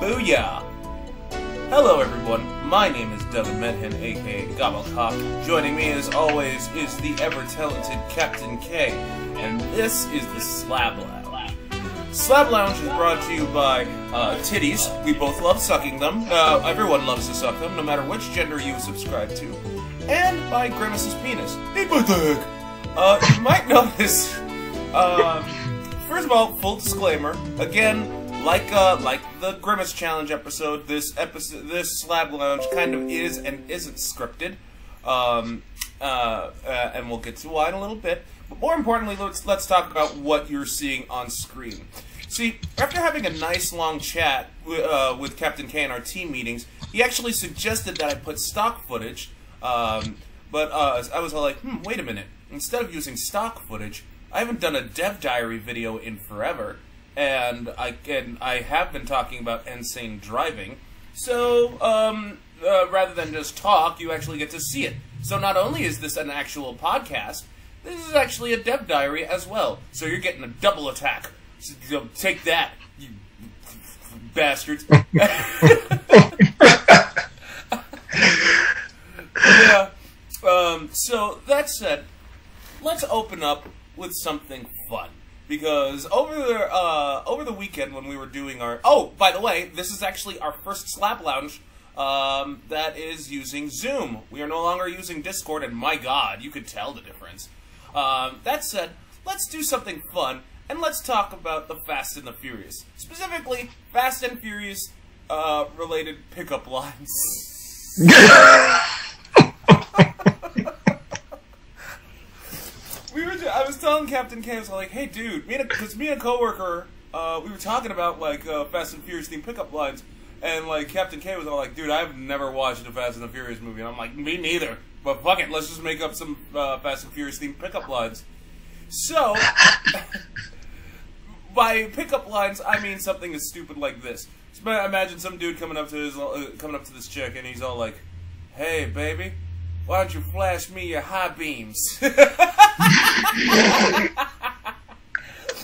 Booyah! Hello, everyone. My name is Devin Medhin, aka Gobblecock. Joining me, as always, is the ever talented Captain K, and this is the Slab Lounge. Slab Lounge is brought to you by uh, titties. We both love sucking them. Uh, everyone loves to suck them, no matter which gender you subscribe to. And by Grimace's penis. Eat my dick! Uh, you might notice. Um, first of all, full disclaimer. Again, like uh, like the Grimace Challenge episode, this episode, this Slab Lounge kind of is and isn't scripted. Um, uh, uh, and we'll get to why in a little bit. But more importantly, let's let's talk about what you're seeing on screen. See, after having a nice long chat uh, with Captain K in our team meetings, he actually suggested that I put stock footage. Um, but uh, I was all like, hmm, wait a minute. Instead of using stock footage, I haven't done a dev diary video in forever, and I and I have been talking about insane driving. So, um, uh, rather than just talk, you actually get to see it. So not only is this an actual podcast, this is actually a dev diary as well. So you're getting a double attack. So, take that, you bastards. yeah. Um, so that said, let's open up with something fun because over the uh, over the weekend when we were doing our oh by the way this is actually our first slab lounge um, that is using Zoom. We are no longer using Discord, and my God, you could tell the difference. Um, that said, let's do something fun and let's talk about the Fast and the Furious, specifically Fast and Furious uh, related pickup lines. we were. ju- I was telling Captain was like, "Hey, dude, me and because me and a coworker, uh, we were talking about like uh, Fast and Furious themed pickup lines, and like Captain K was all like, "Dude, I've never watched a Fast and the Furious movie," and I'm like, "Me neither." But fuck it, let's just make up some uh, Fast and Furious themed pickup lines. So, by pickup lines, I mean something as stupid like this. Imagine some dude coming up to his uh, coming up to this chick, and he's all like, "Hey, baby." Why don't you flash me your high beams?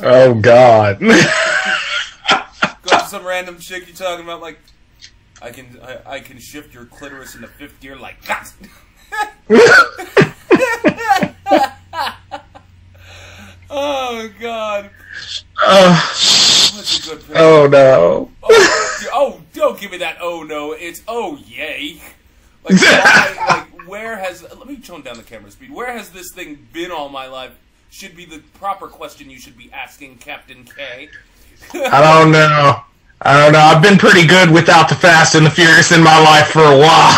Oh God. Go to some random chick you're talking about, like, I can I, I can shift your clitoris into fifth gear like that. oh God, Uh, that's a good pick. oh no. Oh, oh, don't give me that. Oh no, it's oh yay. Like, why, like where has? Let me tone down the camera speed. Where has this thing been all my life? Should be the proper question you should be asking Captain K. I don't know. I don't know. I've been pretty good without the Fast and the Furious in my life for a while.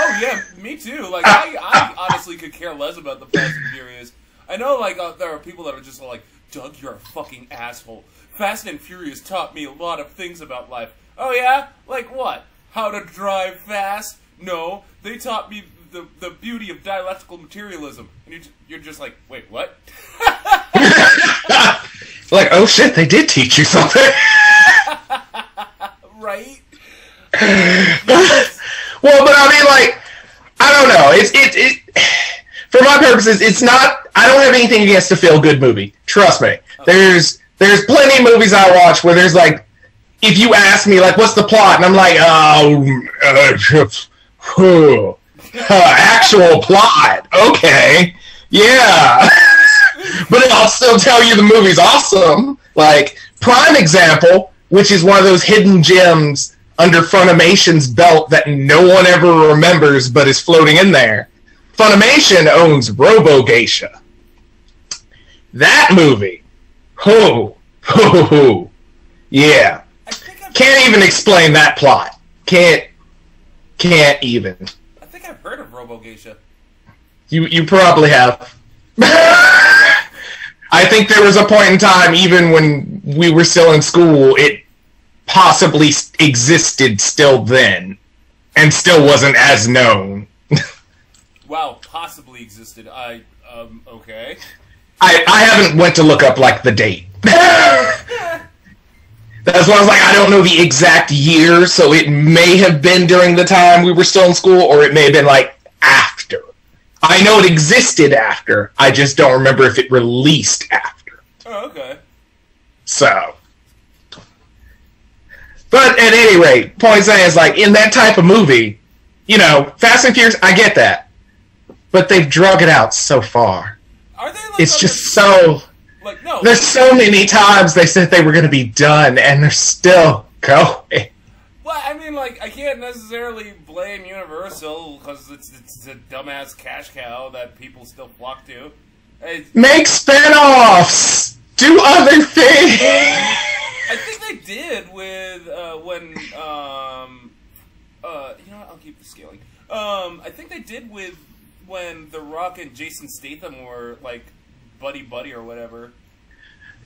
Oh yeah, me too. Like I, I honestly could care less about the Fast and Furious. I know like uh, there are people that are just like, Doug, you're a fucking asshole. Fast and Furious taught me a lot of things about life. Oh yeah, like what? How to drive fast? No, they taught me the the beauty of dialectical materialism. And you, you're just like, wait, what? like, oh shit, they did teach you something. right? well, but I mean, like, I don't know. It's it it. For my purposes, it's not. I don't have anything against a feel good movie. Trust me. There's there's plenty of movies I watch where there's like, if you ask me like, what's the plot, and I'm like, oh, uh, uh, actual plot. Okay, yeah. but I'll still tell you the movie's awesome. Like prime example, which is one of those hidden gems under Funimation's belt that no one ever remembers, but is floating in there. Funimation owns Robo Geisha. That movie, ho, ho, ho, yeah. I think I've, Can't even explain that plot. Can't, can't even. I've heard of Robo Geisha. You you probably have. I think there was a point in time, even when we were still in school, it possibly existed still then, and still wasn't as known. Wow, possibly existed. I um okay. I, I haven't went to look up like the date. That's why I was like, I don't know the exact year, so it may have been during the time we were still in school, or it may have been like after. I know it existed after. I just don't remember if it released after. Oh, okay. So, But at any rate, point saying is like in that type of movie, you know, Fast and Furious, I get that, but they've drug it out so far. Are they? Like, It's just the- so. Like no. There's so many times they said they were going to be done, and they're still going. Well, I mean, like, I can't necessarily blame Universal because it's it's a dumbass cash cow that people still flock to. It's- Make spin-offs. Do other things. I think they did with uh, when um uh you know what, I'll keep the scaling. Um, I think they did with when The Rock and Jason Statham were like buddy buddy or whatever.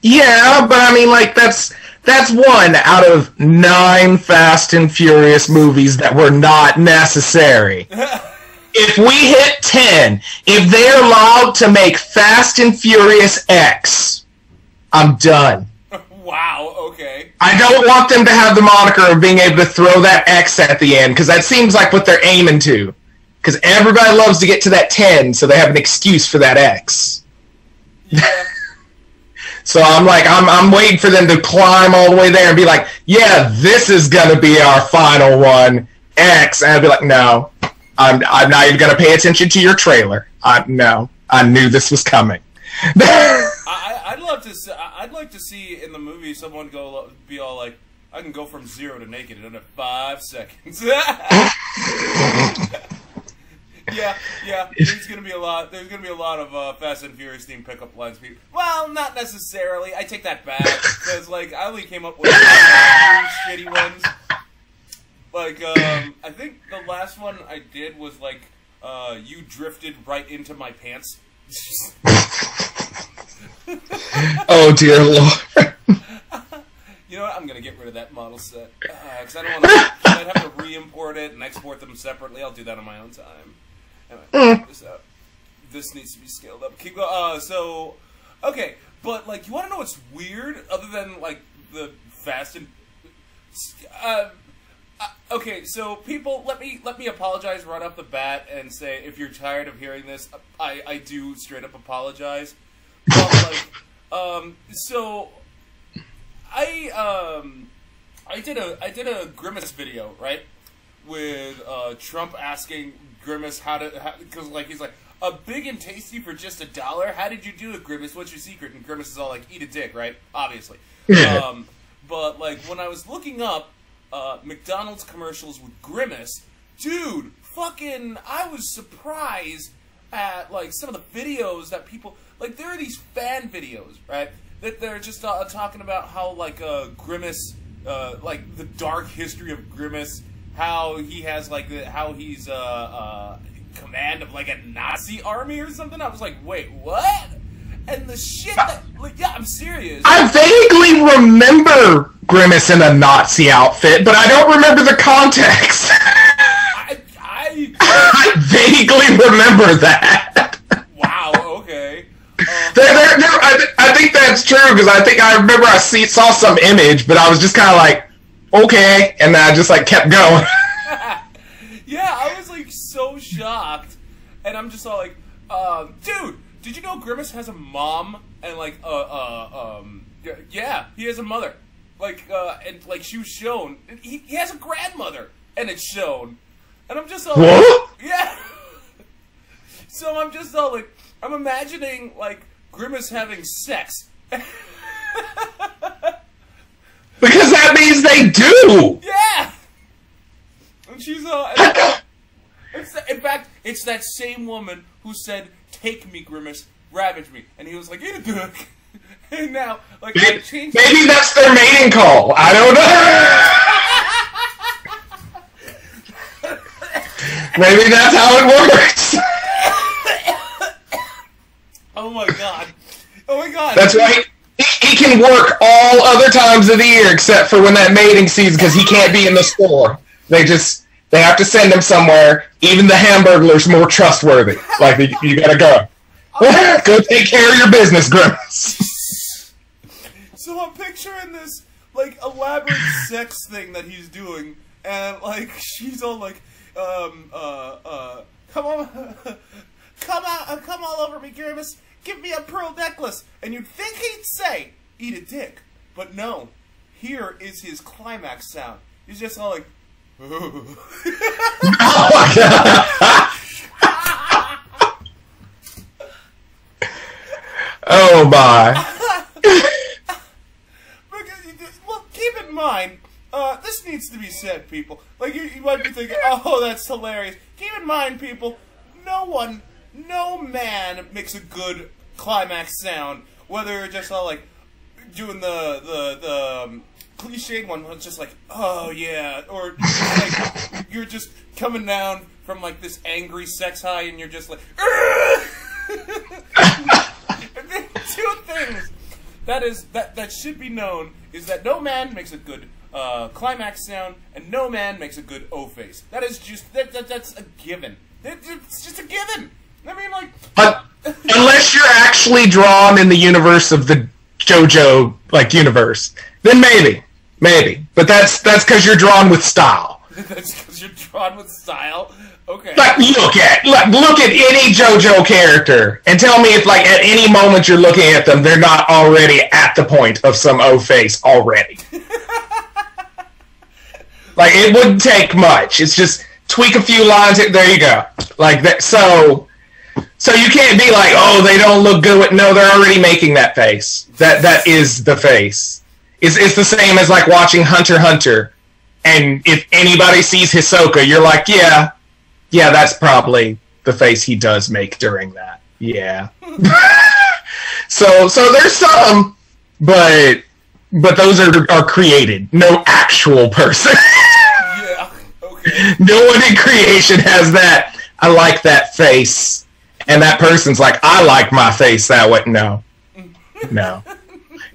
Yeah, but I mean, like that's that's one out of nine Fast and Furious movies that were not necessary. if we hit ten, if they're allowed to make Fast and Furious X, I'm done. wow. Okay. I don't want them to have the moniker of being able to throw that X at the end because that seems like what they're aiming to. Because everybody loves to get to that ten, so they have an excuse for that X. So I'm like, I'm, I'm waiting for them to climb all the way there and be like, yeah, this is gonna be our final one, X. And I'd be like, no, I'm, I'm not even gonna pay attention to your trailer. I, no, I knew this was coming. I, I'd love to. See, I'd like to see in the movie someone go be all like, "I can go from zero to naked in under five seconds." yeah, yeah. There's gonna be a lot. There's gonna be a lot of uh, Fast and Furious themed pickup lines. People. Well, not necessarily. I take that back because like I only came up with shitty ones. Like um, I think the last one I did was like, uh, "You drifted right into my pants." oh dear lord. You know what? I'm gonna get rid of that model set because I don't want to. I'd have to re-import it and export them separately. I'll do that on my own time. Anyway, check this. This needs to be scaled up. Keep going. Uh, so, okay, but like, you want to know what's weird? Other than like the fast and uh, uh, okay, so people, let me let me apologize right off the bat and say if you're tired of hearing this, I I do straight up apologize. But like, um, so I um I did a I did a grimace video right with uh, Trump asking Grimace how to because like he's like a big and tasty for just a dollar. How did you do it, Grimace? What's your secret? And Grimace is all like, eat a dick, right? Obviously. Um, but like when I was looking up uh, McDonald's commercials with Grimace, dude, fucking, I was surprised at like some of the videos that people like. There are these fan videos, right? That they're just uh, talking about how like uh, Grimace, uh, like the dark history of Grimace, how he has like the, how he's uh, uh, command of like a Nazi army or something. I was like, wait, what? And the shit that, like, yeah, I'm serious. I vaguely remember Grimace in a Nazi outfit, but I don't remember the context. I, I, I vaguely remember that. wow, okay. Uh, There, there, there, I, th- I think that's true because I think I remember I see, saw some image, but I was just kind of like, okay, and then I just like kept going. yeah, I was like so shocked, and I'm just all like, um, dude, did you know Grimace has a mom and like uh uh um yeah he has a mother. Like uh and like she was shown he, he has a grandmother and it's shown. And I'm just all like, yeah. So I'm just all like I'm imagining like Grimace having sex because that means they do. yeah and she's uh and- It's the, in fact, it's that same woman who said, "Take me, Grimace, ravage me," and he was like, "Eat a dick." and now, like, I changed. Maybe that's their mating call. I don't know. Maybe that's how it works. Oh my god! Oh my god! That's right. He, can work all other times of the year except for when that mating season because he can't be in the store. They just they have to send him somewhere. Even the Hamburglar's more trustworthy. Like you, gotta go. go take care of your business, Grimace. So I'm picturing this like elaborate sex thing that he's doing, and like she's all like, um, uh, uh, come on, come uh, come all over me, Grimace. Give me a pearl necklace, and you'd think he'd say, "Eat a dick," but no, here is his climax sound. He's just all like, Oh my god! oh my! because you just, well, keep in mind, uh, this needs to be said, people. Like you, you might be thinking, oh, that's hilarious. Keep in mind, people, no one, no man makes a good climax sound. Whether just all like doing the the the um, cliched one, where it's just like, oh yeah, or like you're just coming down from like this angry sex high, and you're just like. Two things that is that that should be known is that no man makes a good uh, climax sound, and no man makes a good O face. That is just that, that that's a given. It- it's just a given. I mean, like, But unless you're actually drawn in the universe of the JoJo like universe, then maybe, maybe. But that's that's because you're drawn with style. that's because you're drawn with style. Okay. Like look at look, look at any JoJo character and tell me if like at any moment you're looking at them, they're not already at the point of some O face already. like it wouldn't take much. It's just tweak a few lines. There you go. Like that. So. So you can't be like, oh, they don't look good. With, no, they're already making that face. That that is the face. It's it's the same as like watching Hunter Hunter, and if anybody sees Hisoka, you're like, yeah, yeah, that's probably the face he does make during that. Yeah. so so there's some, but but those are are created. No actual person. yeah. Okay. no one in creation has that. I like that face, and that person's like, I like my face that way. No, no.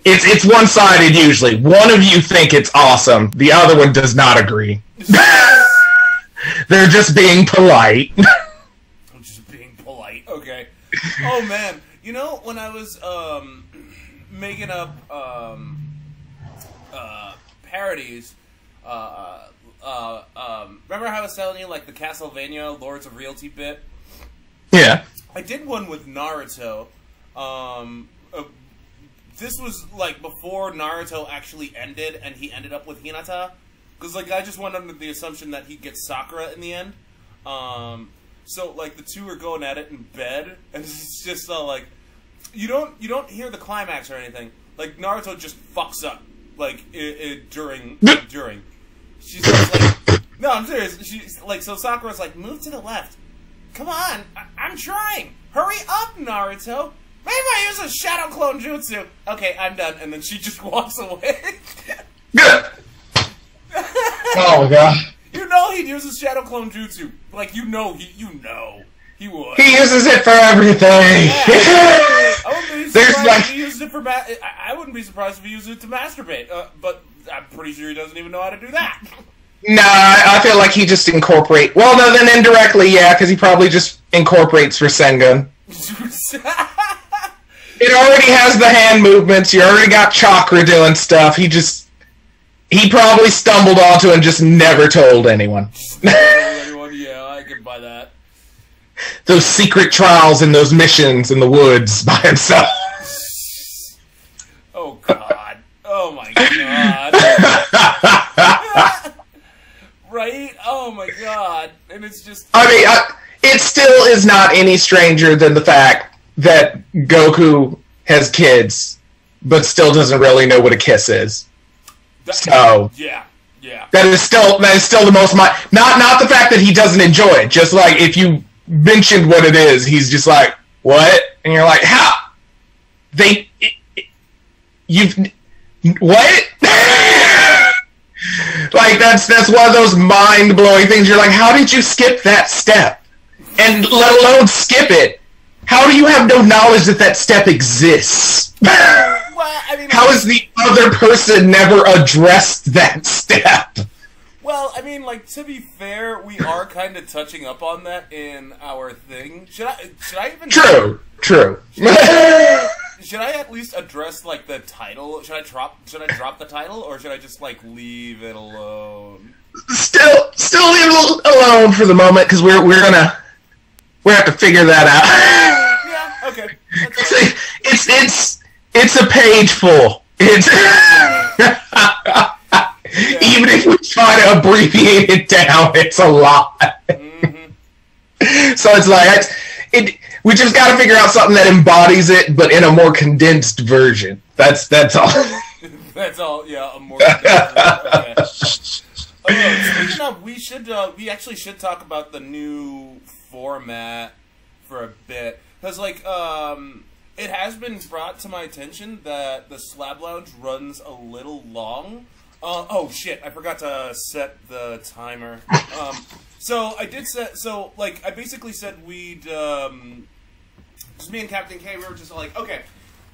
It's it's one sided usually. One of you think it's awesome. The other one does not agree. They're just being polite. I'm just being polite. Okay. Oh man, you know when I was um making up um uh parodies, uh uh um remember how I was telling you like the Castlevania Lords of Realty bit? Yeah. I did one with Naruto. Um, uh, this was like before Naruto actually ended, and he ended up with Hinata. Because like I just went under the assumption that he gets Sakura in the end. Um, so like the two are going at it in bed, and it's just uh, like you don't you don't hear the climax or anything. Like Naruto just fucks up like i i during during. She's just like, no, I'm serious. She's like, so Sakura's like, move to the left. Come on, I- I'm trying. Hurry up, Naruto. Maybe I use a shadow clone jutsu. Okay, I'm done. And then she just walks away. Good. Oh my god. you know he uses shadow clone jutsu. Like you know he, you know he would. He uses it for everything. I wouldn't be There's surprised like- if he used it for. Ma- I I wouldn't be surprised if he used it to masturbate. Uh, but I'm pretty sure he doesn't even know how to do that. Nah, I feel like he just incorporate. Well, no, then indirectly, yeah, because he probably just incorporates Rasengan. It already has the hand movements. You already got Chakra doing stuff. He just he probably stumbled onto and just never told anyone. Anyone? Yeah, I can buy that. those secret trials and those missions in the woods by himself. Oh God. Oh my God. right? Oh my God. And it's just. I mean, I, it still is not any stranger than the fact that Goku has kids, but still doesn't really know what a kiss is. So Yeah. Yeah. that is still that is still the most my not not the fact that he doesn't enjoy it. Just like if you mentioned what it is, he's just like what, and you're like how they you've what. Like that's that's one of those mind blowing things. You're like, how did you skip that step? And let alone skip it. How do you have no knowledge that that step exists? Well, I mean. How has the other person never addressed that step? Well, I mean, like to be fair, we are kind of touching up on that in our thing. Should I? Should I even? True, true. Should I at least address like the title? Should I drop? Should I drop the title, or should I just like leave it alone? still, still leave it alone for the moment because we're we're gonna we have to figure that out. Yeah. Okay. It's it's it's a page full. It's Even if we try to abbreviate it down, it's a lot. Mhm. so it's like it. We just got to figure out something that embodies it, but in a more condensed version. That's that's all. That's all. Yeah, a more. okay. Uh, speaking of, we should uh, we actually should talk about the new format for a bit because like um, it has been brought to my attention that the Slab Lounge runs a little long. Uh, oh shit! I forgot to set the timer. Um, so I did set. So like I basically said we'd um, just me and Captain K. We were just like, okay,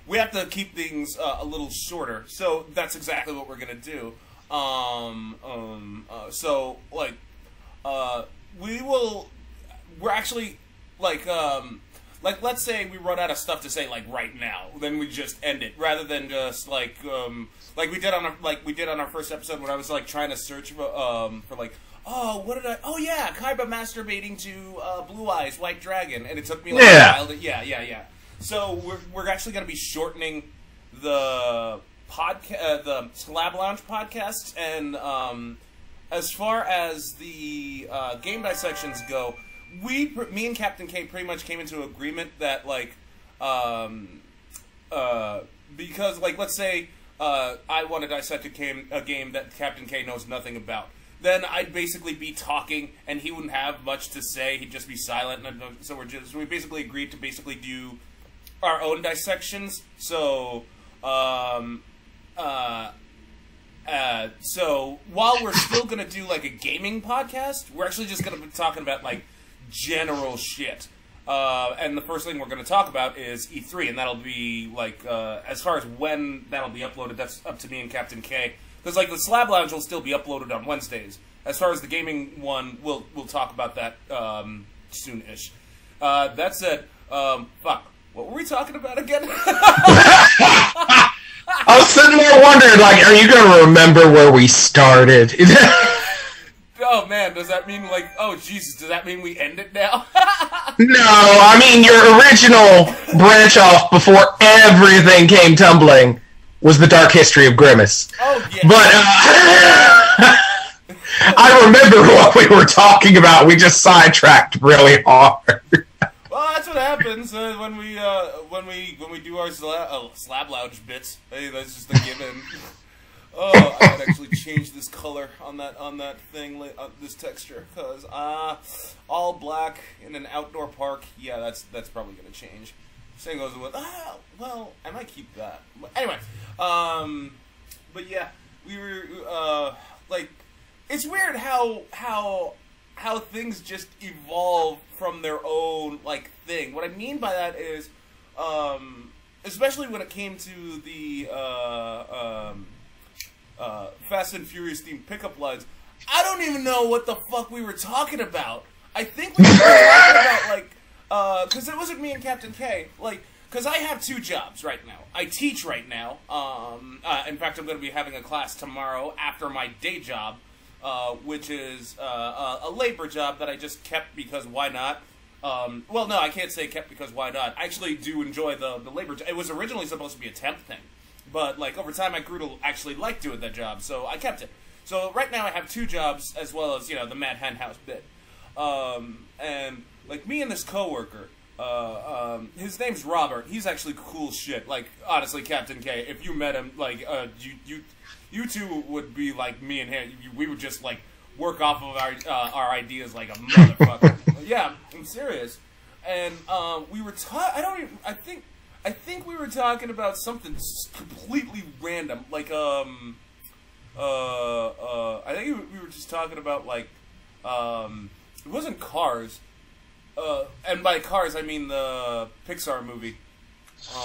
we have to keep things uh, a little shorter. So that's exactly what we're gonna do. Um, um, uh, so like, uh, we will. We're actually like, um, like let's say we run out of stuff to say like right now, then we just end it rather than just like, um, like we did on our like we did on our first episode when I was like trying to search for um for like. Oh, what did I? Oh yeah, Kaiba masturbating to uh, Blue Eyes White Dragon, and it took me like Yeah. a while to yeah, yeah, yeah. So we're we're actually going to be shortening the podcast, uh, the Slab Lounge podcast, and um, as far as the uh, game dissections go, we, pr- me and Captain K, pretty much came into agreement that like, um, uh, because like let's say uh, I want to dissect a game, a game that Captain K knows nothing about. Then I'd basically be talking, and he wouldn't have much to say. He'd just be silent. And so we're just we basically agreed to basically do our own dissections. So, um, uh, uh, so while we're still gonna do like a gaming podcast, we're actually just gonna be talking about like general shit. Uh, and the first thing we're gonna talk about is E3, and that'll be like uh, as far as when that'll be uploaded, that's up to me and Captain K. Because like the Slab Lounge will still be uploaded on Wednesdays. As far as the gaming one, we'll we'll talk about that um, soon-ish. Uh, that said, um, fuck, what were we talking about again? I was sitting there wondering, like, are you going to remember where we started? oh man, does that mean like, oh Jesus, does that mean we end it now? no, I mean your original branch off before everything came tumbling was the Dark History of Grimace. oh yeah. But uh, I remember what we were talking about. We just sidetracked really hard. Well, that's what happens uh, when we uh, when we when we do our sla- uh, slab lounge bits. Hey, that's just a given. Oh, I could actually change this color on that on that thing, uh, this texture, because uh, all black in an outdoor park. Yeah, that's that's probably gonna change. Same goes with ah, well, I might keep that. But anyway, um, but yeah, we were uh, like, it's weird how how how things just evolve from their own like thing. What I mean by that is, um, especially when it came to the uh, um, uh, Fast and Furious themed pickup lines, I don't even know what the fuck we were talking about. I think we were talking about like, because it wasn't me and Captain K. Like, because I have two jobs right now. I teach right now. Um, uh, in fact, I'm going to be having a class tomorrow after my day job uh, which is uh, a, a labor job that I just kept because why not? Um, well, no, I can't say kept because why not. I actually do enjoy the the labor. job. It was originally supposed to be a temp thing, but like over time, I grew to actually like doing that job, so I kept it. So right now, I have two jobs as well as you know the Mad Hen House bit, um, and like me and this coworker. Uh, um, his name's Robert. He's actually cool shit. Like honestly, Captain K. If you met him, like uh, you you you two would be like me and him. We would just like work off of our uh, our ideas like a motherfucker. yeah, I'm serious. And um, we were ta- I don't even. I think. I think we were talking about something completely random, like um, uh, uh. I think we were just talking about like, um, it wasn't Cars, uh, and by Cars I mean the Pixar movie.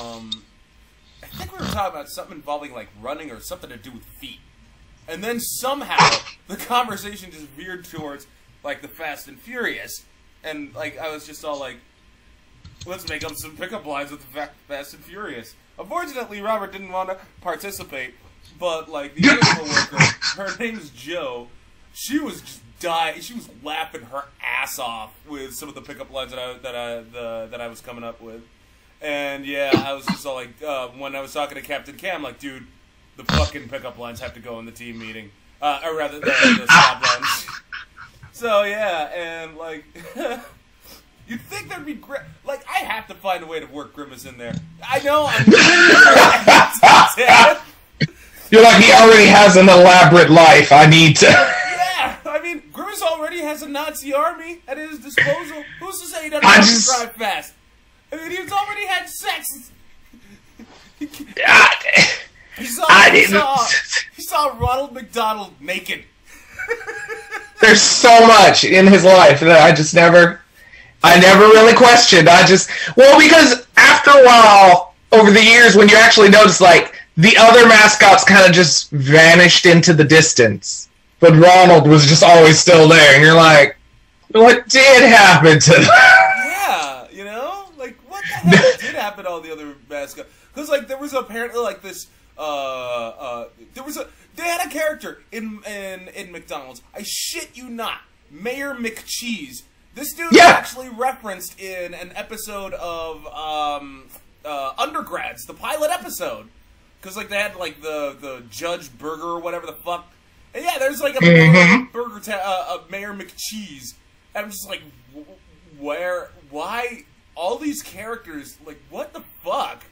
Um, I think we were talking about something involving like running or something to do with feet. And then somehow the conversation just veered towards like the Fast and Furious, and like I was just all like, "Let's make up some pickup lines with Fast and Furious." Unfortunately, Robert didn't want to participate, but like the other coworker, her name's Joe. She was just dying. She was laughing her ass off with some of the pickup lines that I that I the, that I was coming up with. And yeah, I was just all like, uh, when I was talking to Captain Cam, like, dude, the fucking pickup lines have to go in the team meeting, uh, or rather the, the slab lines. So yeah, and like. You'd think there'd be I have to find a way to work Grimace in there. I know I'm. You're like he already has an elaborate life. I need to. yeah, I mean Grimace already has a Nazi army at his disposal. Who's to say he doesn't I have just- to drive fast? I mean, he's already had sex. I, He saw, I didn't. saw, he saw Ronald McDonald naked. There's so much in his life that I just never, I never really questioned. I just well because after a while over the years when you actually notice like the other mascots kind of just vanished into the distance, but Ronald was just always still there, and you're like, what did happen to them? Yeah, you know, like what the hell did happen to all the other mascots? Because like there was apparently like this. Uh, uh, there was a they had a character in in in McDonald's. I shit you not, Mayor McCheese. This dude Yeah. was actually referenced in an episode of um, uh, Undergrads, the pilot episode. Because like they had like the the Judge Burger or whatever the fuck. And yeah, there's like a Mhm. burger ta- uh, a Mayor McCheese. And I'm just like, wh- where, why, all these characters? Like, what the fuck?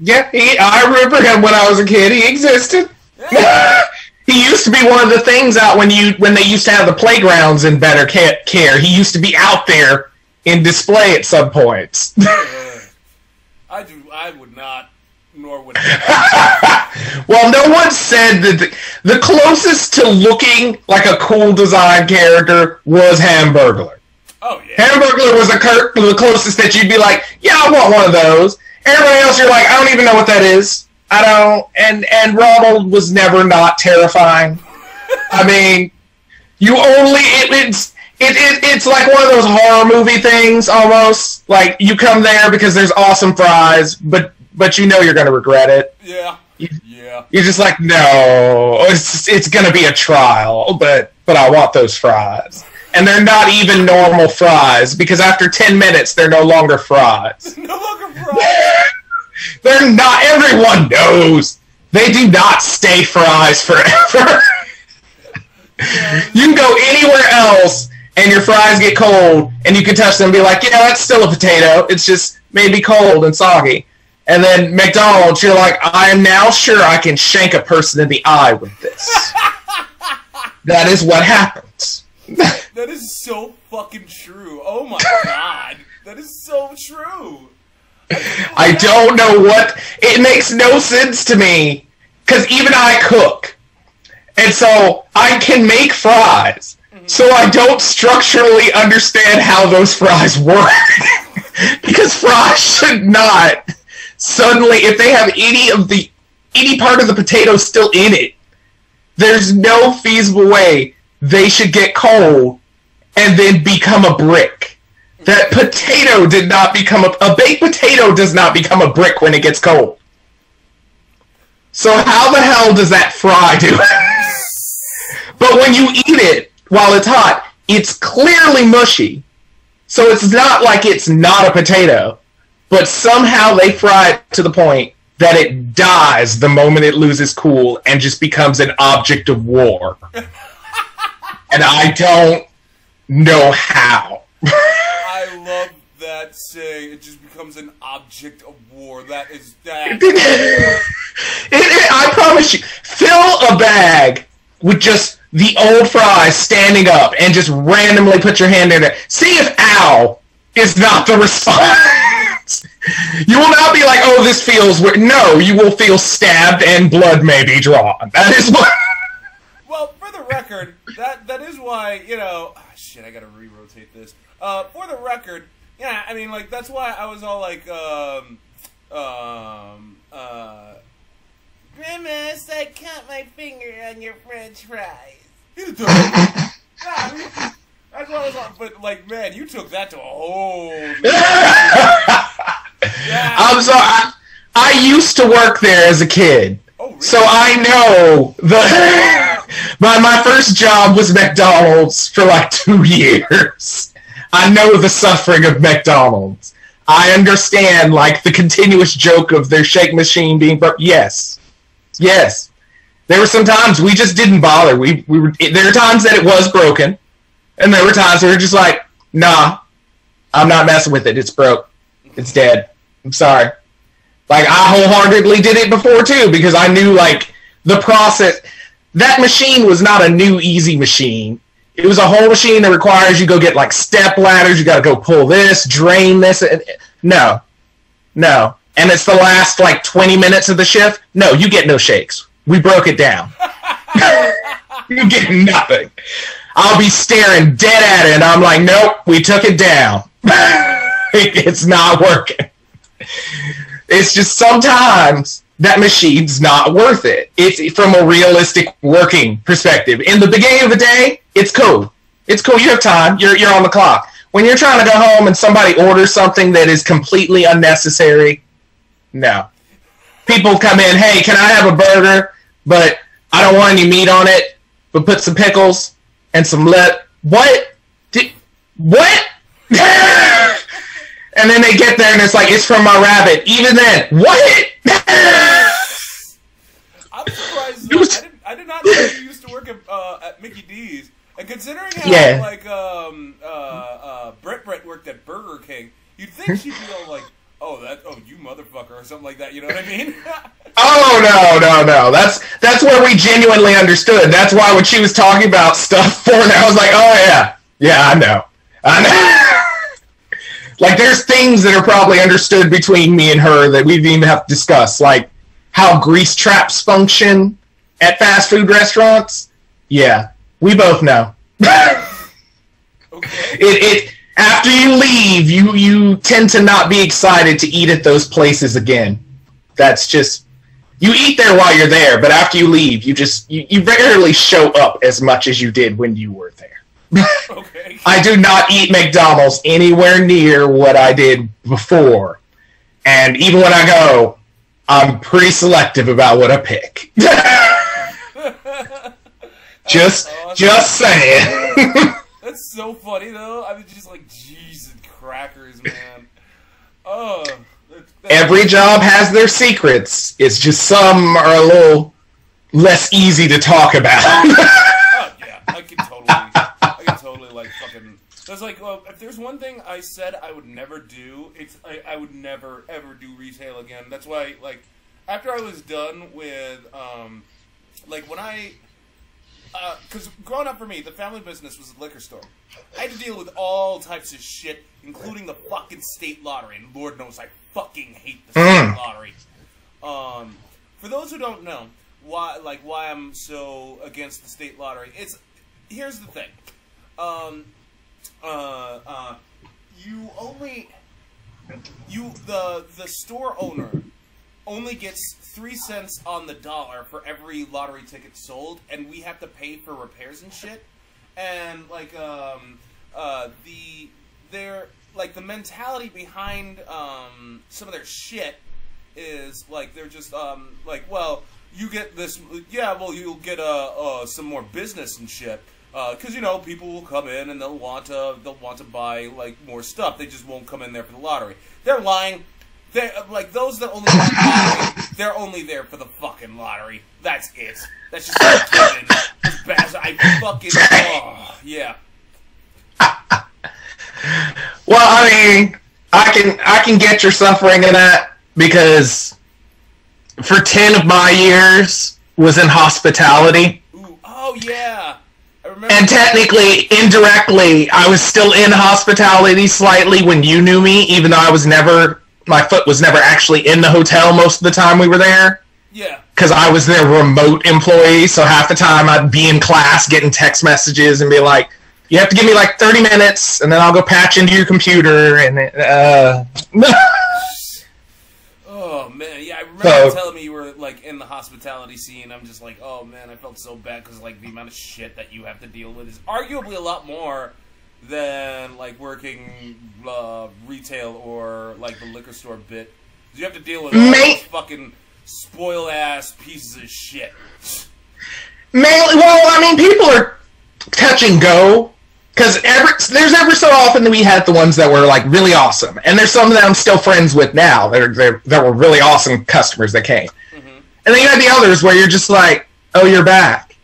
Yeah, he, I remember him when I was a kid. He existed. Yeah. he used to be one of the things out when you when they used to have the playgrounds in better care. He used to be out there in display at some points. I do. I would not, nor would. I. well, no one said that the, the closest to looking like a cool design character was Hamburglar. Oh yeah. Hamburglar was a cur- the closest that you'd be like, yeah, I want one of those. Everybody else, you're like, I don't even know what that is. I don't. And and Ronald was never not terrifying. I mean, you only it, it's it, it it's like one of those horror movie things almost. Like you come there because there's awesome fries, but but you know you're gonna regret it. Yeah. Yeah. You're just like, no, it's it's gonna be a trial, but but I want those fries. And they're not even normal fries because after ten minutes they're no longer fries. No longer fries. They're not. Everyone knows they do not stay fries forever. you can go anywhere else and your fries get cold, and you can touch them and be like, yeah, that's still a potato. It's just maybe cold and soggy. And then McDonald's, you're like, I am now sure I can shank a person in the eye with this. that is what happens. That is so fucking true. Oh my god. That is so true. I don't know what. It makes no sense to me because even I cook, and so I can make fries. Mm-hmm. So I don't structurally understand how those fries work because fries should not suddenly, if they have any of the any part of the potato still in it, there's no feasible way they should get cold and then become a brick. That potato did not become a, a baked potato does not become a brick when it gets cold. So how the hell does that fry do it? but when you eat it while it's hot, it's clearly mushy. So it's not like it's not a potato, but somehow they fry it to the point that it dies the moment it loses cool and just becomes an object of war. and I don't know how. Love that saying. It just becomes an object of war. That is that. it, it, I promise you, fill a bag with just the old fries standing up and just randomly put your hand in there. See if ow is not the response. you will not be like, oh, this feels weird. No, you will feel stabbed and blood may be drawn. That is what. Well, for the record, that that is why you know. ah, shit, I gotta re-rotate this. Uh, for the record, yeah, I mean, like that's why I was all like, um, um, uh, Grimace, I cut my finger on your French fries. You took yeah, I mean, that's what I was on. But like, man, you took that to a whole. Yeah. I'm sorry. I, I used to work there as a kid. oh, really? So I know the my my first job was McDonald's for like two years. I know the suffering of McDonald's. I understand like the continuous joke of their shake machine being broke. Yes, yes. There were some times we just didn't bother. We we were there were times that it was broken, and there were times we were just like, nah, I'm not messing with it. It's broke. It's dead. I'm sorry. Like I wholeheartedly did it before too because I knew like the process. That machine was not a new easy machine. It was a whole machine that requires you go get like step ladders. You got to go pull this, drain this. No, no. And it's the last like 20 minutes of the shift. No, you get no shakes. We broke it down. you get nothing. I'll be staring dead at it, and I'm like, nope, we took it down. it's not working. It's just sometimes that machine's not worth it. It's from a realistic working perspective. In the beginning of the day, it's cool. It's cool. You have time. You're you're on the clock. When you're trying to go home and somebody orders something that is completely unnecessary, no. People come in, hey, can I have a burger? But I don't want any meat on it. But put some pickles and some lip. What? Did, what? and then they get there and it's like it's from my rabbit. Even then, what? I'm surprised. I, didn't, I did not know you used to work at, uh, at Mickey D's. And considering how Yeah. like um uh uh Brett Brett worked at Burger King, you'd think she'd be all like, "Oh that oh you motherfucker" or something like that. You know what I mean? Oh no, no, no. That's that's where we genuinely understood. That's why when she was talking about stuff for now, I was like, oh yeah, yeah, I know, I know. like there's things that are probably understood between me and her that we didn't even have to discuss, like how grease traps function at fast food restaurants. Yeah, we both know. okay. it, it after you leave, you you tend to not be excited to eat at those places again. That's just you eat there while you're there, but after you leave, you just you, you rarely show up as much as you did when you were there. Okay. I do not eat McDonald's anywhere near what I did before. And even when I go, I'm pretty selective about what I pick. just Awesome. just saying. That's so funny though. I was just like, Jesus crackers, man. Oh. that's- that's- Every job has their secrets. It's just some are a little less easy to talk about. Oh yeah, I can totally, I can totally like There's like, well, if there's one thing I said I would never do, it's I, I would never ever do retail again. That's why, like, after I was done with, um, like when I, because growing up for me, the family business was a liquor store. I had to deal with all types of shit, including the fucking state lottery, and Lord knows I fucking hate the state Mm. lottery. Um, for those who don't know why, like why I'm so against the state lottery, it's here's the thing. Um, uh, uh, you only you the the store owner only gets three cents on the dollar for every lottery ticket sold, and we have to pay for repairs and shit. And like um, uh, the their like the mentality behind um, some of their shit is like they're just um, like well you get this yeah well you'll get uh, uh some more business and shit Uh, because you know people will come in and they'll want to they'll want to buy like more stuff. They just won't come in there for the lottery. They're lying. They uh, like those that only want lottery they're only there for the fucking lottery. That's it. That's just as bad as I fucking oh, yeah. Well, I mean, I can I can get your suffering in that because for ten of my years was in hospitality, Ooh, oh yeah remember and technically, indirectly, I was still in hospitality slightly when you knew me, even though I was never my foot was never actually in the hotel most of the time we were there yeah because I was their remote employee. So half the time I'd be in class getting text messages and be like, "You have to give me like thirty minutes, and then I'll go patch into your computer." And uh, Oh man, yeah, I remember So- telling me you were like in the hospitality scene. I'm just like, oh man, I felt so bad because like the amount of shit that you have to deal with is arguably a lot more than like working uh, retail or like the liquor store bit. You have to deal with all Mate. those fucking spoiled ass pieces of shit. mainly, well, I mean, people are touch and go because every there's ever so often that we had the ones that were like really awesome, and there's some that I'm still friends with now that are that, that were really awesome customers that came. Mhm. And then you had the others where you're just like, Oh, you're back.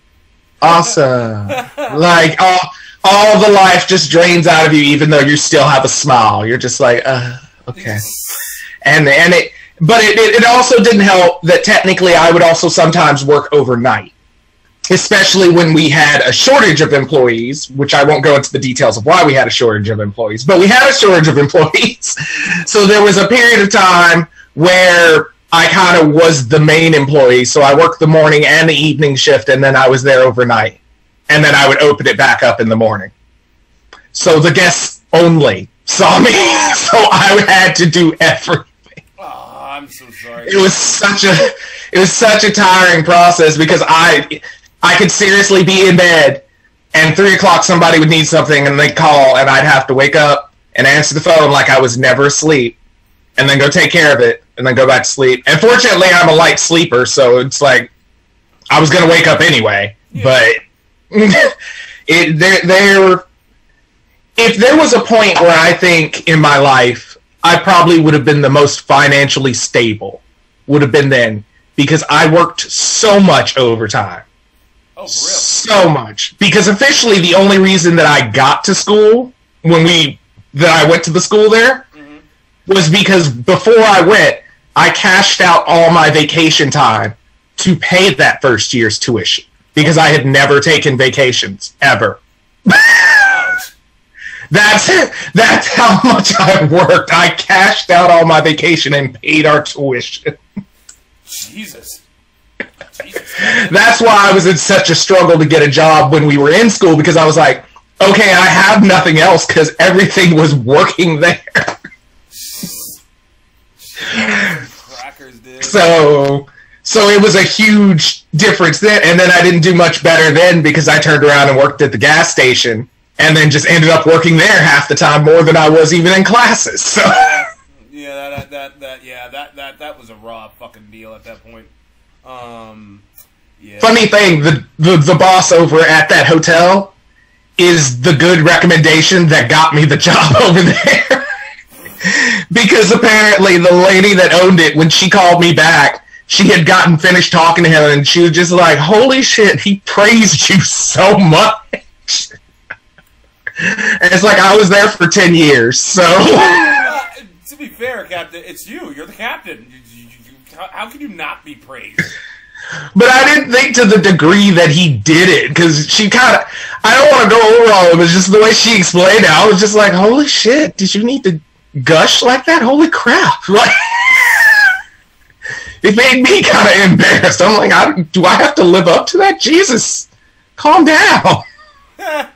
Awesome. like all all the life just drains out of you, even though you still have a smile. You're just like, uh, okay. And and it, but it, it it also didn't help that technically I would also sometimes work overnight especially when we had a shortage of employees, which I won't go into the details of why we had a shortage of employees, but we had a shortage of employees. so there was a period of time where I kind of was the main employee. So I worked the morning and the evening shift, and then I was there overnight. And then I would open it back up in the morning. So the guests only saw me. so I had to do everything. Oh, I'm so sorry. It was such a it was such a tiring process because I I could seriously be in bed and three o'clock somebody would need something and they'd call and I'd have to wake up and answer the phone like I was never asleep and then go take care of it and then go back to sleep. And fortunately I'm a light sleeper, so it's like I was gonna wake up anyway. Yeah. But it there there if there was a point where I think in my life I probably would have been the most financially stable, would have been then because I worked so much overtime. Oh, so much because officially the only reason that I got to school when we that I went to the school there mm-hmm. was because before I went, I cashed out all my vacation time to pay that first year's tuition because I had never taken vacations ever. that's that's how much I worked. I cashed out all my vacation and paid our tuition. Jesus. That's why I was in such a struggle to get a job when we were in school because I was like, okay, I have nothing else because everything was working there. Crackers, dude. So, so it was a huge difference then, and then I didn't do much better then because I turned around and worked at the gas station, and then just ended up working there half the time more than I was even in classes. So. Yeah, that, that, that, yeah, that, that, that was a raw fucking deal at that point. Um, yeah. Funny thing, the, the the boss over at that hotel is the good recommendation that got me the job over there. because apparently the lady that owned it, when she called me back, she had gotten finished talking to him, and she was just like, "Holy shit, he praised you so much." and it's like I was there for ten years, so. Uh, to be fair, Captain, it's you. You're the captain. How, how can you not be praised? But I didn't think to the degree that he did it because she kind of. I don't want to go over all of it. Just the way she explained it, I was just like, "Holy shit! Did you need to gush like that? Holy crap!" Like, it made me kind of embarrassed. I'm like, I, "Do I have to live up to that? Jesus, calm down." like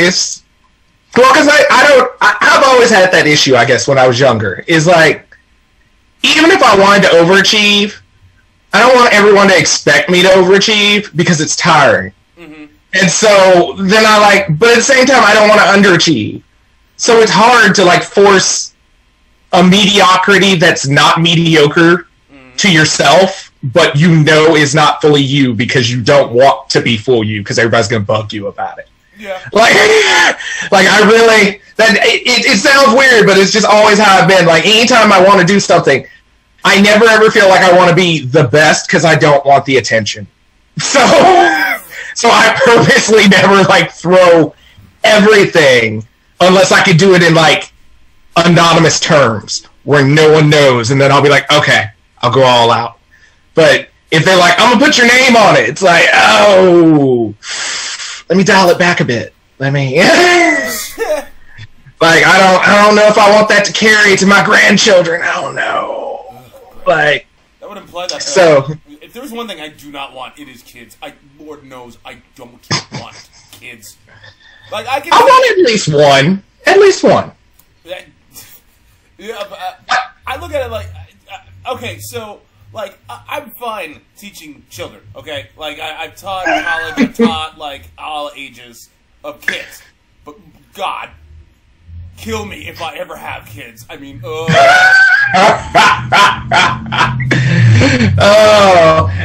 it's well, because I, I don't. I, I've always had that issue. I guess when I was younger, is like even if I wanted to overachieve, I don't want everyone to expect me to overachieve because it's tiring. Mm-hmm. And so then I like, but at the same time, I don't want to underachieve. So it's hard to like force a mediocrity that's not mediocre mm-hmm. to yourself, but you know is not fully you because you don't want to be full you because everybody's going to bug you about it. Like, like I really that it, it sounds weird, but it's just always how I've been. Like anytime I want to do something, I never ever feel like I want to be the best because I don't want the attention. So, so I purposely never like throw everything unless I could do it in like anonymous terms where no one knows, and then I'll be like, okay, I'll go all out. But if they're like, I'm gonna put your name on it, it's like, oh, let me dial it back a bit. Let me. like I don't, I don't know if I want that to carry to my grandchildren. I don't know. Like that would imply that. Uh, so if there's one thing I do not want, it is kids. I Lord knows I don't want kids. Like I can. I want at least one. At least one. Yeah, yeah but I, uh, I look at it like, uh, okay, so like I, am fine teaching children. Okay, like I, have taught college, I've taught like all ages of kids. But God, kill me if I ever have kids. I mean, oh.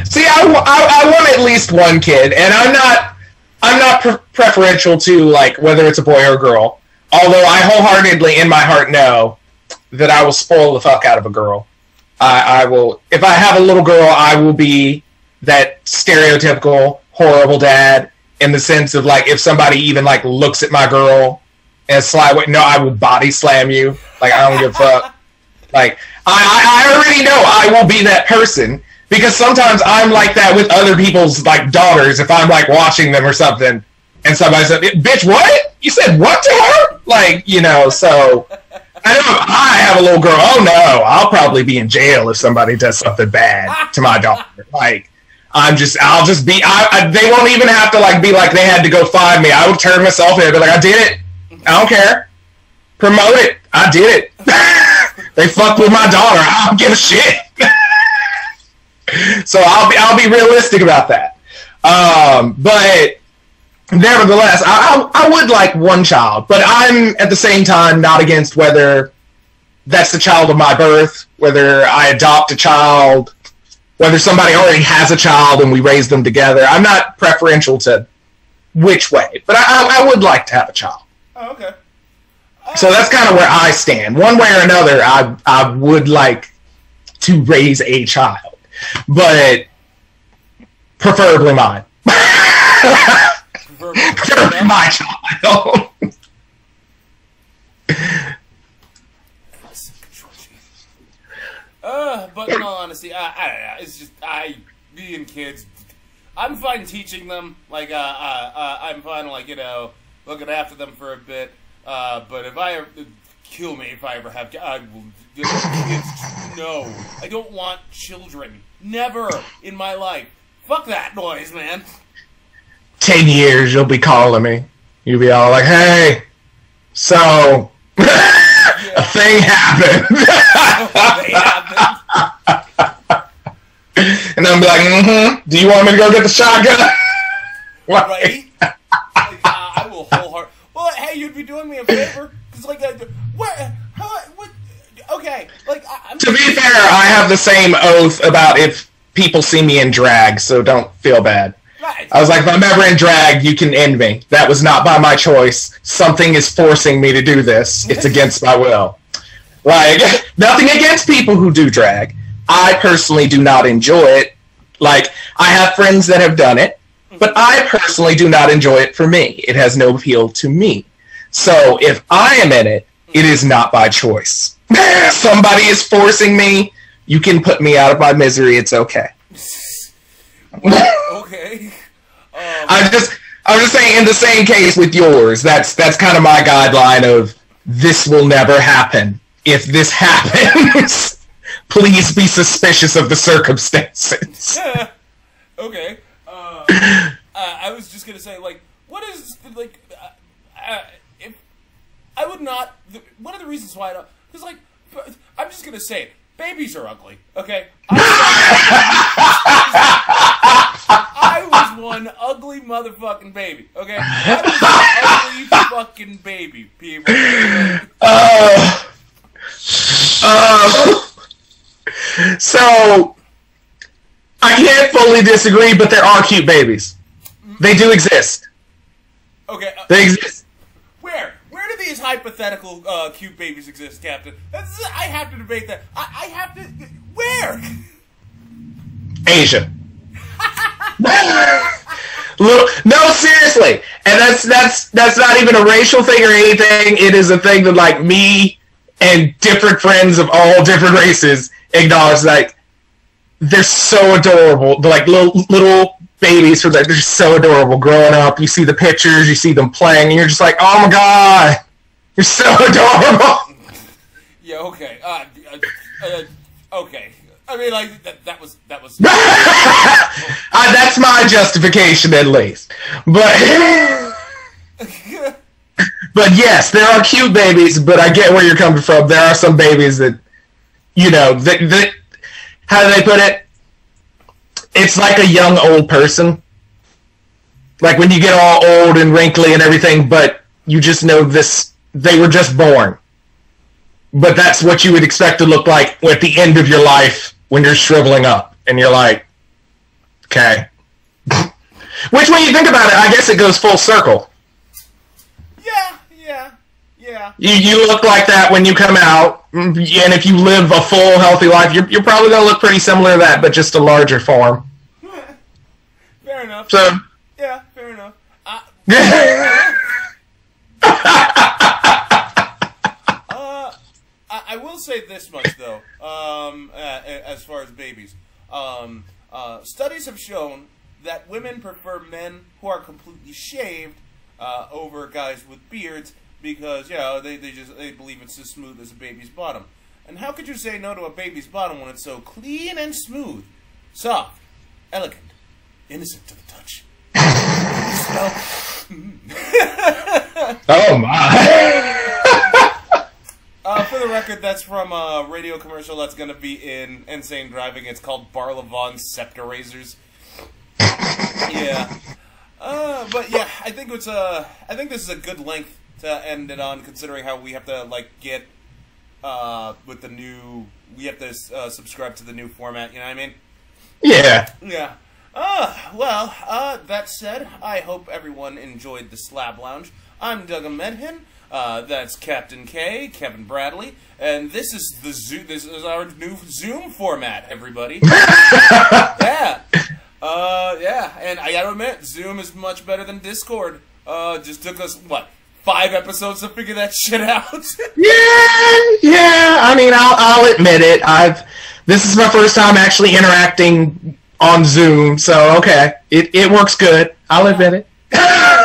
see, I, I, I, want at least one kid, and I'm not I'm not pre- preferential to like whether it's a boy or a girl. Although I wholeheartedly, in my heart, know that I will spoil the fuck out of a girl. I, I will if I have a little girl, I will be that stereotypical horrible dad in the sense of like if somebody even like looks at my girl and way, no, I will body slam you. Like I don't give a fuck. Like I, I already know I will be that person because sometimes I'm like that with other people's like daughters if I'm like watching them or something, and somebody said, "Bitch, what? You said what to her?" Like you know, so. I have a little girl. Oh no, I'll probably be in jail if somebody does something bad to my daughter. Like, I'm just, I'll just be. I, I, they won't even have to like be like they had to go find me. I would turn myself in. Be like, I did it. I don't care. Promote it. I did it. they fucked with my daughter. I don't give a shit. so I'll be, I'll be realistic about that. Um, but nevertheless, I, I, I would like one child, but I'm at the same time not against whether that's the child of my birth, whether I adopt a child, whether somebody already has a child and we raise them together. I'm not preferential to which way, but I, I, would like to have a child. Oh, okay. So that's kind of where I stand. One way or another, I I would like to raise a child, but preferably mine. preferably my child. Uh, but in all honesty, I, I don't know. It's just I being kids. I'm fine teaching them. Like, uh, uh, uh, I'm fine, like you know, looking after them for a bit. Uh, but if I kill me, if I ever have, I will. Kids, no, I don't want children. Never in my life. Fuck that noise, man. Ten years, you'll be calling me. You'll be all like, "Hey, so a thing happened," and I'm be like, "Mm-hmm. Do you want me to go get the shotgun?" right? like, uh, I will wholeheart. Well, hey, you'd be doing me a favor because, like, uh, what? How? What? Okay, like, I, I'm. To be fair, I have the same oath about if people see me in drag, so don't feel bad. Right. I was like, if I'm ever in drag, you can end me. That was not by my choice. Something is forcing me to do this. It's against my will. Like, nothing against people who do drag. I personally do not enjoy it. Like, I have friends that have done it, but I personally do not enjoy it for me. It has no appeal to me. So, if I am in it, it is not by choice. Somebody is forcing me. You can put me out of my misery. It's okay. okay. Um, I just I was just saying in the same case with yours, that's that's kind of my guideline of this will never happen. If this happens, please be suspicious of the circumstances. okay. Uh, uh, I was just gonna say, like, what is like, uh, uh, if I would not. The, one of the reasons why I don't, because like, I'm just gonna say, it, babies are ugly. Okay. I was one ugly motherfucking baby. Okay. I was an ugly fucking baby, people. Uh, uh, so I can't fully disagree, but there are cute babies. They do exist. Okay. Uh, They exist. Where? Where do these hypothetical uh, cute babies exist, Captain? That's, I have to debate that. I, I have to. Where? Asia. Little, no, seriously, and that's that's that's not even a racial thing or anything. It is a thing that like me and different friends of all different races acknowledge. Like they're so adorable. They're like little little babies who are like they're just so adorable. Growing up, you see the pictures, you see them playing, and you're just like, oh my god, you're so adorable. Yeah. Okay. Uh, uh, uh, okay. I mean, like that, that was that was. Uh, that's my justification, at least. But. But yes, there are cute babies, but I get where you're coming from. There are some babies that, you know, that, that how do they put it? It's like a young old person. Like when you get all old and wrinkly and everything, but you just know this, they were just born. But that's what you would expect to look like at the end of your life when you're shriveling up. And you're like, okay. Which, when you think about it, I guess it goes full circle. yeah. Yeah. Yeah. You, you look like that when you come out, mm, and if you live a full, healthy life, you're, you're probably going to look pretty similar to that, but just a larger form. Fair enough. So Yeah, fair enough. Uh, uh, I, I will say this much though. Um, uh, as far as babies, um, uh, studies have shown that women prefer men who are completely shaved uh, over guys with beards because you know they, they just they believe it's as smooth as a baby's bottom. And how could you say no to a baby's bottom when it's so clean and smooth, soft, elegant, innocent to the touch? Oh my. For the record, that's from a radio commercial that's going to be in Insane Driving. It's called Barlavon Scepter Razors. yeah. Uh, but yeah, I think it's a. I think this is a good length to end it on, considering how we have to like get uh, with the new. We have to uh, subscribe to the new format. You know what I mean? yeah. Yeah. Uh, well, uh, that said, I hope everyone enjoyed the Slab Lounge. I'm Doug Medhin. Uh, that's Captain K, Kevin Bradley, and this is the Zoom. This is our new Zoom format, everybody. yeah, uh, yeah, and I gotta admit, Zoom is much better than Discord. Uh, just took us what five episodes to figure that shit out. Yeah, yeah. I mean, I'll I'll admit it. I've this is my first time actually interacting on Zoom, so okay, it it works good. I'll admit it.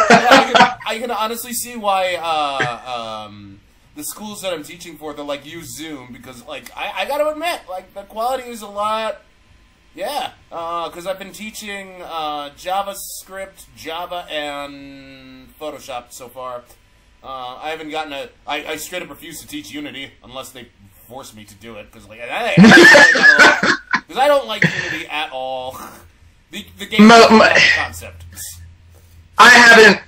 I, can, honestly see why uh, um, the schools that I'm teaching for they're like use Zoom because like I, I gotta admit like the quality is a lot. Yeah, because I've been teaching uh, JavaScript, Java, and Photoshop so far. Uh, I haven't gotten a. I, I straight up refuse to teach Unity unless they force me to do it because like I, because I don't like Unity at all. The the game Mo- mo- concept. I haven't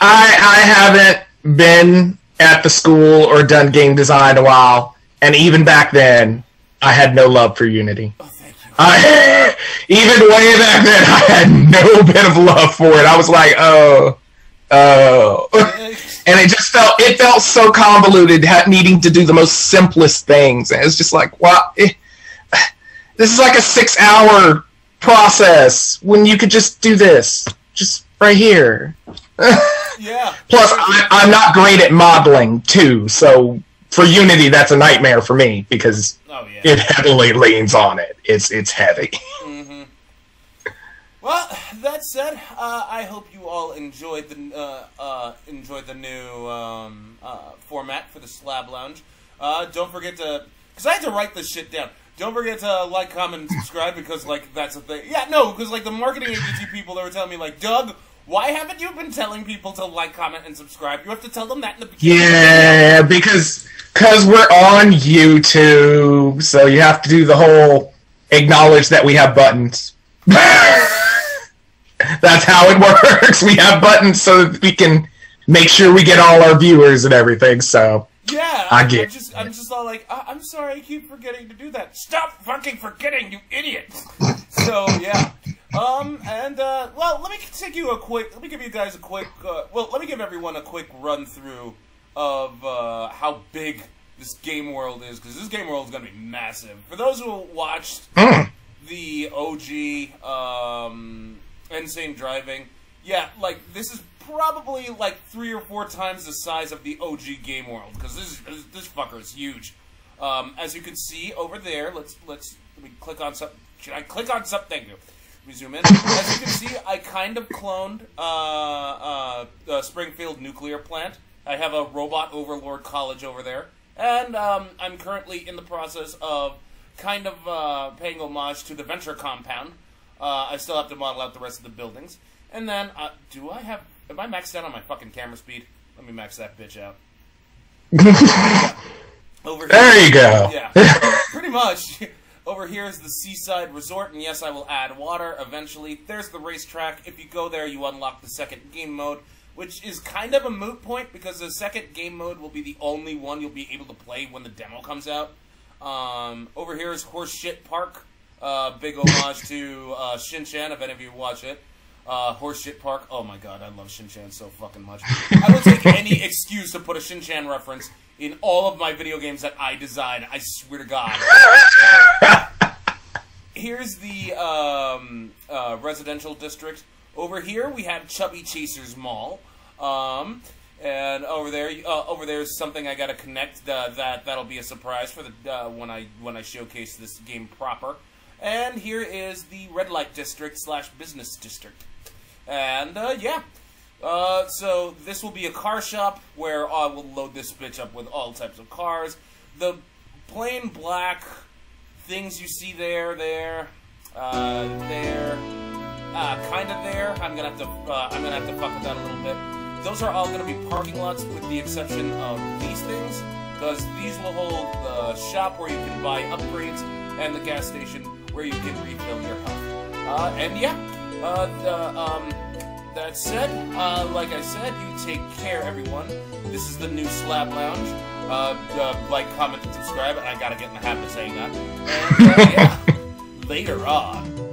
I I haven't been at the school or done game design in a while, and even back then, I had no love for Unity. Oh. I even way back then, I had no bit of love for it. I was like, oh, oh, and it just felt it felt so convoluted, needing to do the most simplest things. And it's just like, what? Eh, this is like a six-hour process when you could just do this, just right here. Yeah. Plus, I, I'm not great at modeling too, so for Unity, that's a nightmare for me because Oh yeah. it heavily leans on it. It's it's heavy. hmm Well, that said, uh, I hope you all enjoyed the uh, uh, enjoyed the new um, uh, format for the Slab Lounge. Uh, don't forget to, because I had to write this shit down. Don't forget to like, comment, and subscribe because like that's a thing. Yeah, no, because like the marketing agency people, they were telling me like, Doug, why haven't you been telling people to like, comment, and subscribe? You have to tell them that in the beginning. Yeah, because because we're on YouTube, so you have to do the whole acknowledge that we have buttons. That's how it works. We have buttons so that we can make sure we get all our viewers and everything. So Yeah, I I'm get just, I'm just all like, I- I'm sorry, I keep forgetting to do that. Stop fucking forgetting, you idiot. so yeah, um, and uh, well, let me take you a quick, let me give you guys a quick, uh, well, let me give everyone a quick run through of uh, how big this game world is because this game world is gonna be massive. For those who watched mm, the OG um, Insane Driving, yeah, like this is probably like three or four times the size of the OG Game World because this this, this fucker is huge. Um, as you can see over there, let's let's let me click on some. Should I click on something? Me zoom in. As you can see, I kind of cloned uh, uh, the Springfield nuclear plant. I have a robot overlord college over there, and um, I'm currently in the process of kind of uh, paying homage to the venture compound. Uh, I still have to model out the rest of the buildings, and then uh, do I have? Am I maxed out on my fucking camera speed? Let me max that bitch out. Over here. there you go. Yeah, pretty much. Over here is the seaside resort, and yes, I will add water eventually. There's the racetrack. If you go there, you unlock the second game mode, which is kind of a moot point because the second game mode will be the only one you'll be able to play when the demo comes out. Um, over here is Horseshit Park. Uh, big homage to uh, Shin Chan, if any of you watch it. Uh, Horseshit Park. Oh my god, I love Shin Chan so fucking much. I will take any excuse to put a Shin Chan reference in all of my video games that I design. I swear to God. Here's the um, uh, residential district. over here we have Chubby Chasers Mall. Um, and over there, uh, over there is something I got to connect. Uh, that that'll be a surprise for the uh, when I when I showcase this game proper. And here is the red light district slash business district. And uh, yeah, uh, so this will be a car shop where I will load this bitch up with all types of cars. The plain black things you see there, there, uh, there, uh, kind of there. I'm gonna have to uh, I'm gonna have to fuck with that a little bit. Those are all gonna be parking lots, with the exception of these things, because these will hold the shop where you can buy upgrades and the gas station where you can refill your health. Uh, and yeah, uh, the, um, that said, uh, like I said, you take care, everyone. This is the new Slab Lounge. Uh, uh, like, comment, and subscribe. I gotta get in the habit of saying that. And, uh, yeah, later on.